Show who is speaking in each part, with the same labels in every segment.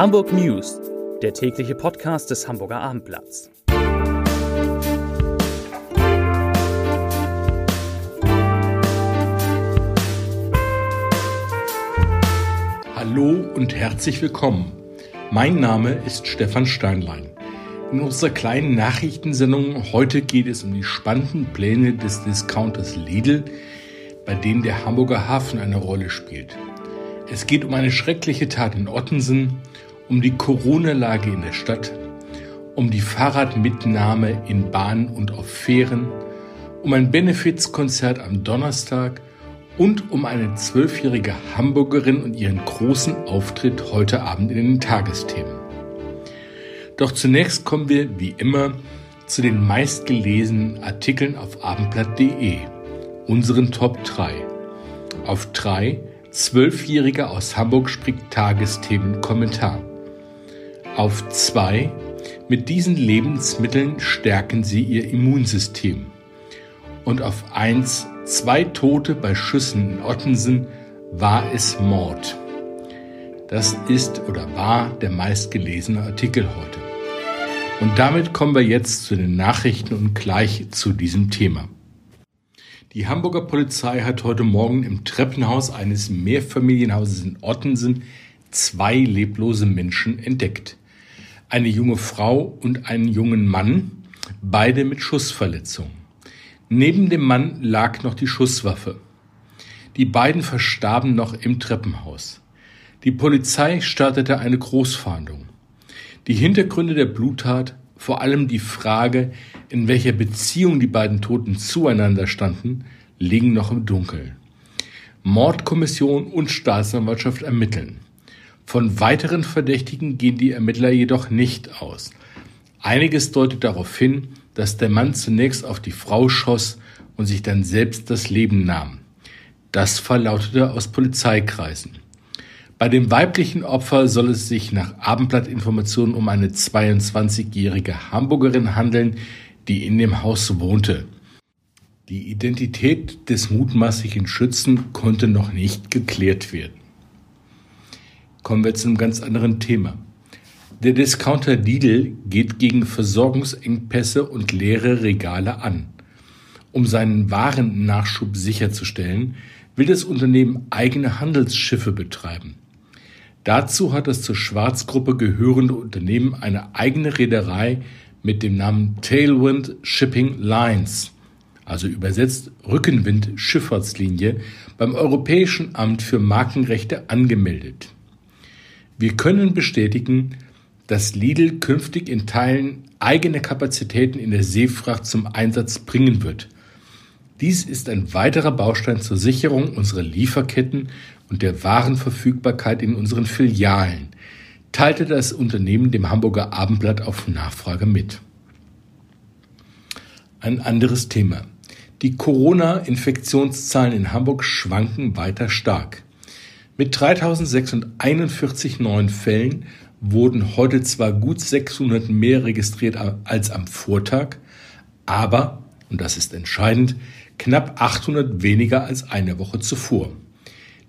Speaker 1: Hamburg News, der tägliche Podcast des Hamburger Abendblatts.
Speaker 2: Hallo und herzlich willkommen. Mein Name ist Stefan Steinlein. In unserer kleinen Nachrichtensendung heute geht es um die spannenden Pläne des Discounters Lidl, bei denen der Hamburger Hafen eine Rolle spielt. Es geht um eine schreckliche Tat in Ottensen, um die Corona-Lage in der Stadt, um die Fahrradmitnahme in Bahnen und auf Fähren, um ein Benefizkonzert am Donnerstag und um eine zwölfjährige Hamburgerin und ihren großen Auftritt heute Abend in den Tagesthemen. Doch zunächst kommen wir, wie immer, zu den meistgelesenen Artikeln auf abendblatt.de, unseren Top 3. Auf 3 Zwölfjähriger aus Hamburg spricht Tagesthemen Kommentar. Auf 2. Mit diesen Lebensmitteln stärken sie ihr Immunsystem. Und auf 1. Zwei Tote bei Schüssen in Ottensen. War es Mord? Das ist oder war der meistgelesene Artikel heute. Und damit kommen wir jetzt zu den Nachrichten und gleich zu diesem Thema. Die Hamburger Polizei hat heute Morgen im Treppenhaus eines Mehrfamilienhauses in Ottensen zwei leblose Menschen entdeckt. Eine junge Frau und einen jungen Mann, beide mit Schussverletzungen. Neben dem Mann lag noch die Schusswaffe. Die beiden verstarben noch im Treppenhaus. Die Polizei startete eine Großfahndung. Die Hintergründe der Bluttat vor allem die Frage, in welcher Beziehung die beiden Toten zueinander standen, liegen noch im Dunkeln. Mordkommission und Staatsanwaltschaft ermitteln. Von weiteren Verdächtigen gehen die Ermittler jedoch nicht aus. Einiges deutet darauf hin, dass der Mann zunächst auf die Frau schoss und sich dann selbst das Leben nahm. Das verlautete aus Polizeikreisen. Bei dem weiblichen Opfer soll es sich nach Abendblattinformationen um eine 22-jährige Hamburgerin handeln, die in dem Haus wohnte. Die Identität des mutmaßlichen Schützen konnte noch nicht geklärt werden. Kommen wir zu einem ganz anderen Thema. Der Discounter Lidl geht gegen Versorgungsengpässe und leere Regale an. Um seinen Warennachschub sicherzustellen, will das Unternehmen eigene Handelsschiffe betreiben. Dazu hat das zur Schwarzgruppe gehörende Unternehmen eine eigene Reederei mit dem Namen Tailwind Shipping Lines, also übersetzt Rückenwind Schifffahrtslinie, beim Europäischen Amt für Markenrechte angemeldet. Wir können bestätigen, dass Lidl künftig in Teilen eigene Kapazitäten in der Seefracht zum Einsatz bringen wird. Dies ist ein weiterer Baustein zur Sicherung unserer Lieferketten und der Warenverfügbarkeit in unseren Filialen, teilte das Unternehmen dem Hamburger Abendblatt auf Nachfrage mit. Ein anderes Thema. Die Corona-Infektionszahlen in Hamburg schwanken weiter stark. Mit 3641 neuen Fällen wurden heute zwar gut 600 mehr registriert als am Vortag, aber, und das ist entscheidend, knapp 800 weniger als eine Woche zuvor.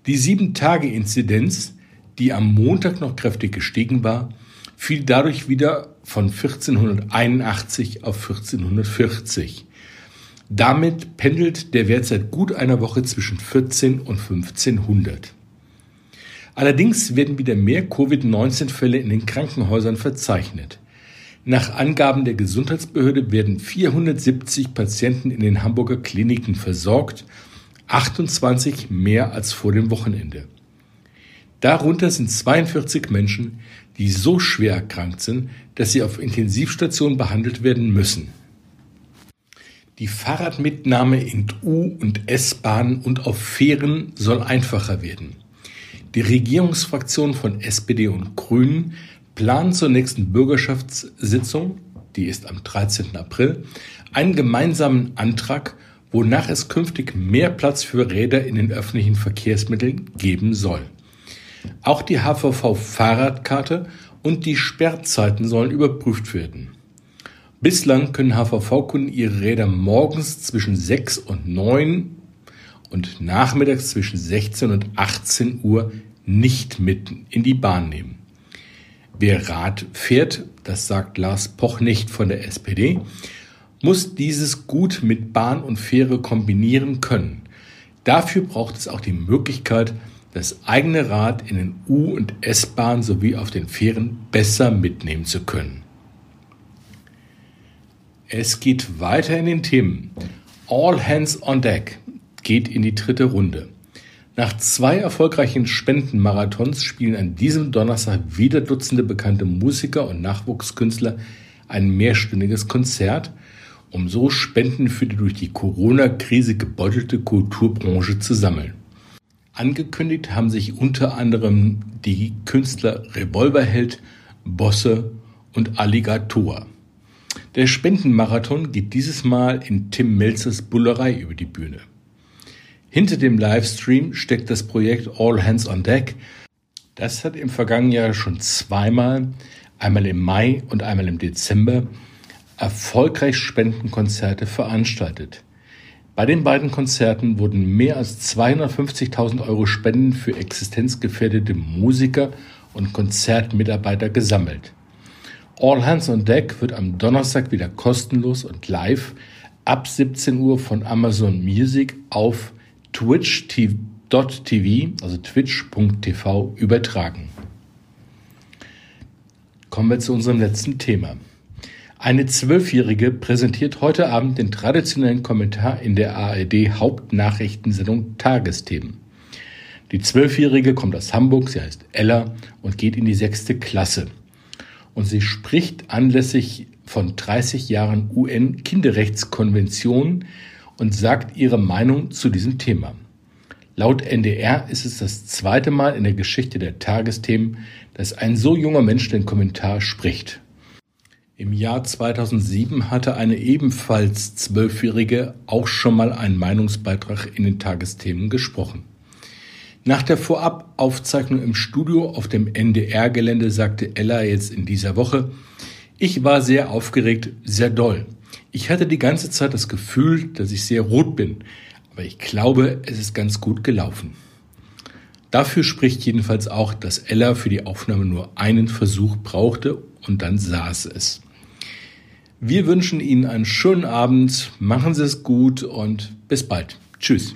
Speaker 2: Die 7-Tage-Inzidenz, die am Montag noch kräftig gestiegen war, fiel dadurch wieder von 1481 auf 1440. Damit pendelt der Wert seit gut einer Woche zwischen 14 und 1500. Allerdings werden wieder mehr Covid-19-Fälle in den Krankenhäusern verzeichnet. Nach Angaben der Gesundheitsbehörde werden 470 Patienten in den Hamburger Kliniken versorgt 28 mehr als vor dem Wochenende. Darunter sind 42 Menschen, die so schwer erkrankt sind, dass sie auf Intensivstationen behandelt werden müssen. Die Fahrradmitnahme in U- und S-Bahnen und auf Fähren soll einfacher werden. Die Regierungsfraktion von SPD und Grünen planen zur nächsten Bürgerschaftssitzung, die ist am 13. April, einen gemeinsamen Antrag wonach es künftig mehr Platz für Räder in den öffentlichen Verkehrsmitteln geben soll. Auch die HVV-Fahrradkarte und die Sperrzeiten sollen überprüft werden. Bislang können HVV-Kunden ihre Räder morgens zwischen 6 und 9 und nachmittags zwischen 16 und 18 Uhr nicht mit in die Bahn nehmen. Wer Rad fährt, das sagt Lars Pochnecht von der SPD, muss dieses gut mit Bahn und Fähre kombinieren können. Dafür braucht es auch die Möglichkeit, das eigene Rad in den U- und S-Bahnen sowie auf den Fähren besser mitnehmen zu können. Es geht weiter in den Themen. All Hands on Deck geht in die dritte Runde. Nach zwei erfolgreichen Spendenmarathons spielen an diesem Donnerstag wieder Dutzende bekannte Musiker und Nachwuchskünstler ein mehrstündiges Konzert, um so Spenden für die durch die Corona-Krise gebeutelte Kulturbranche zu sammeln. Angekündigt haben sich unter anderem die Künstler Revolverheld, Bosse und Alligator. Der Spendenmarathon geht dieses Mal in Tim Melzers Bullerei über die Bühne. Hinter dem Livestream steckt das Projekt All Hands on Deck. Das hat im vergangenen Jahr schon zweimal, einmal im Mai und einmal im Dezember, erfolgreich Spendenkonzerte veranstaltet. Bei den beiden Konzerten wurden mehr als 250.000 Euro Spenden für existenzgefährdete Musiker und Konzertmitarbeiter gesammelt. All Hands on Deck wird am Donnerstag wieder kostenlos und live ab 17 Uhr von Amazon Music auf twitch.tv, also twitch.tv übertragen. Kommen wir zu unserem letzten Thema. Eine Zwölfjährige präsentiert heute Abend den traditionellen Kommentar in der ARD Hauptnachrichtensendung Tagesthemen. Die Zwölfjährige kommt aus Hamburg, sie heißt Ella und geht in die sechste Klasse. Und sie spricht anlässlich von 30 Jahren UN-Kinderrechtskonvention und sagt ihre Meinung zu diesem Thema. Laut NDR ist es das zweite Mal in der Geschichte der Tagesthemen, dass ein so junger Mensch den Kommentar spricht. Im Jahr 2007 hatte eine ebenfalls Zwölfjährige auch schon mal einen Meinungsbeitrag in den Tagesthemen gesprochen. Nach der Vorabaufzeichnung im Studio auf dem NDR-Gelände sagte Ella jetzt in dieser Woche, ich war sehr aufgeregt, sehr doll. Ich hatte die ganze Zeit das Gefühl, dass ich sehr rot bin, aber ich glaube, es ist ganz gut gelaufen. Dafür spricht jedenfalls auch, dass Ella für die Aufnahme nur einen Versuch brauchte und dann saß es. Wir wünschen Ihnen einen schönen Abend, machen Sie es gut und bis bald. Tschüss.